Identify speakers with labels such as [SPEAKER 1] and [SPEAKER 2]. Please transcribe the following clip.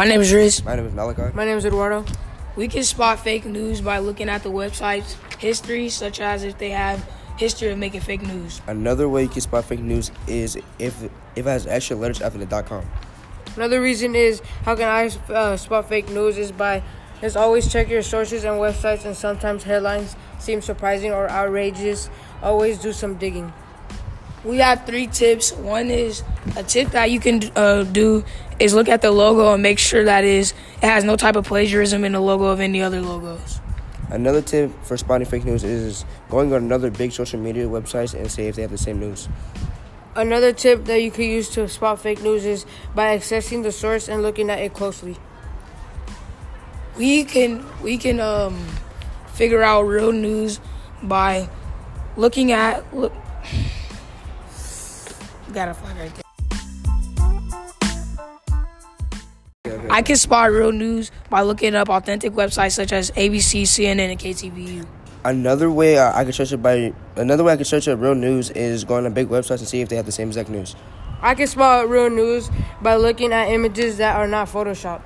[SPEAKER 1] My name is Riz.
[SPEAKER 2] My name is Malachi.
[SPEAKER 3] My name is Eduardo.
[SPEAKER 1] We can spot fake news by looking at the website's history, such as if they have history of making fake news.
[SPEAKER 2] Another way you can spot fake news is if if it has extra letters after the dot com.
[SPEAKER 3] Another reason is how can I uh, spot fake news is by just always check your sources and websites, and sometimes headlines seem surprising or outrageous. Always do some digging.
[SPEAKER 1] We have three tips. One is a tip that you can uh, do is look at the logo and make sure that is it has no type of plagiarism in the logo of any other logos.
[SPEAKER 2] Another tip for spotting fake news is going on another big social media websites and see if they have the same news.
[SPEAKER 3] Another tip that you can use to spot fake news is by accessing the source and looking at it closely.
[SPEAKER 1] We can we can um, figure out real news by looking at look. Got a flag right there. I can spot real news by looking up authentic websites such as ABC, CNN, and KTVU.
[SPEAKER 2] Another way I, I can search it by another way I can search up real news is going to big websites and see if they have the same exact news.
[SPEAKER 3] I can spot real news by looking at images that are not photoshopped.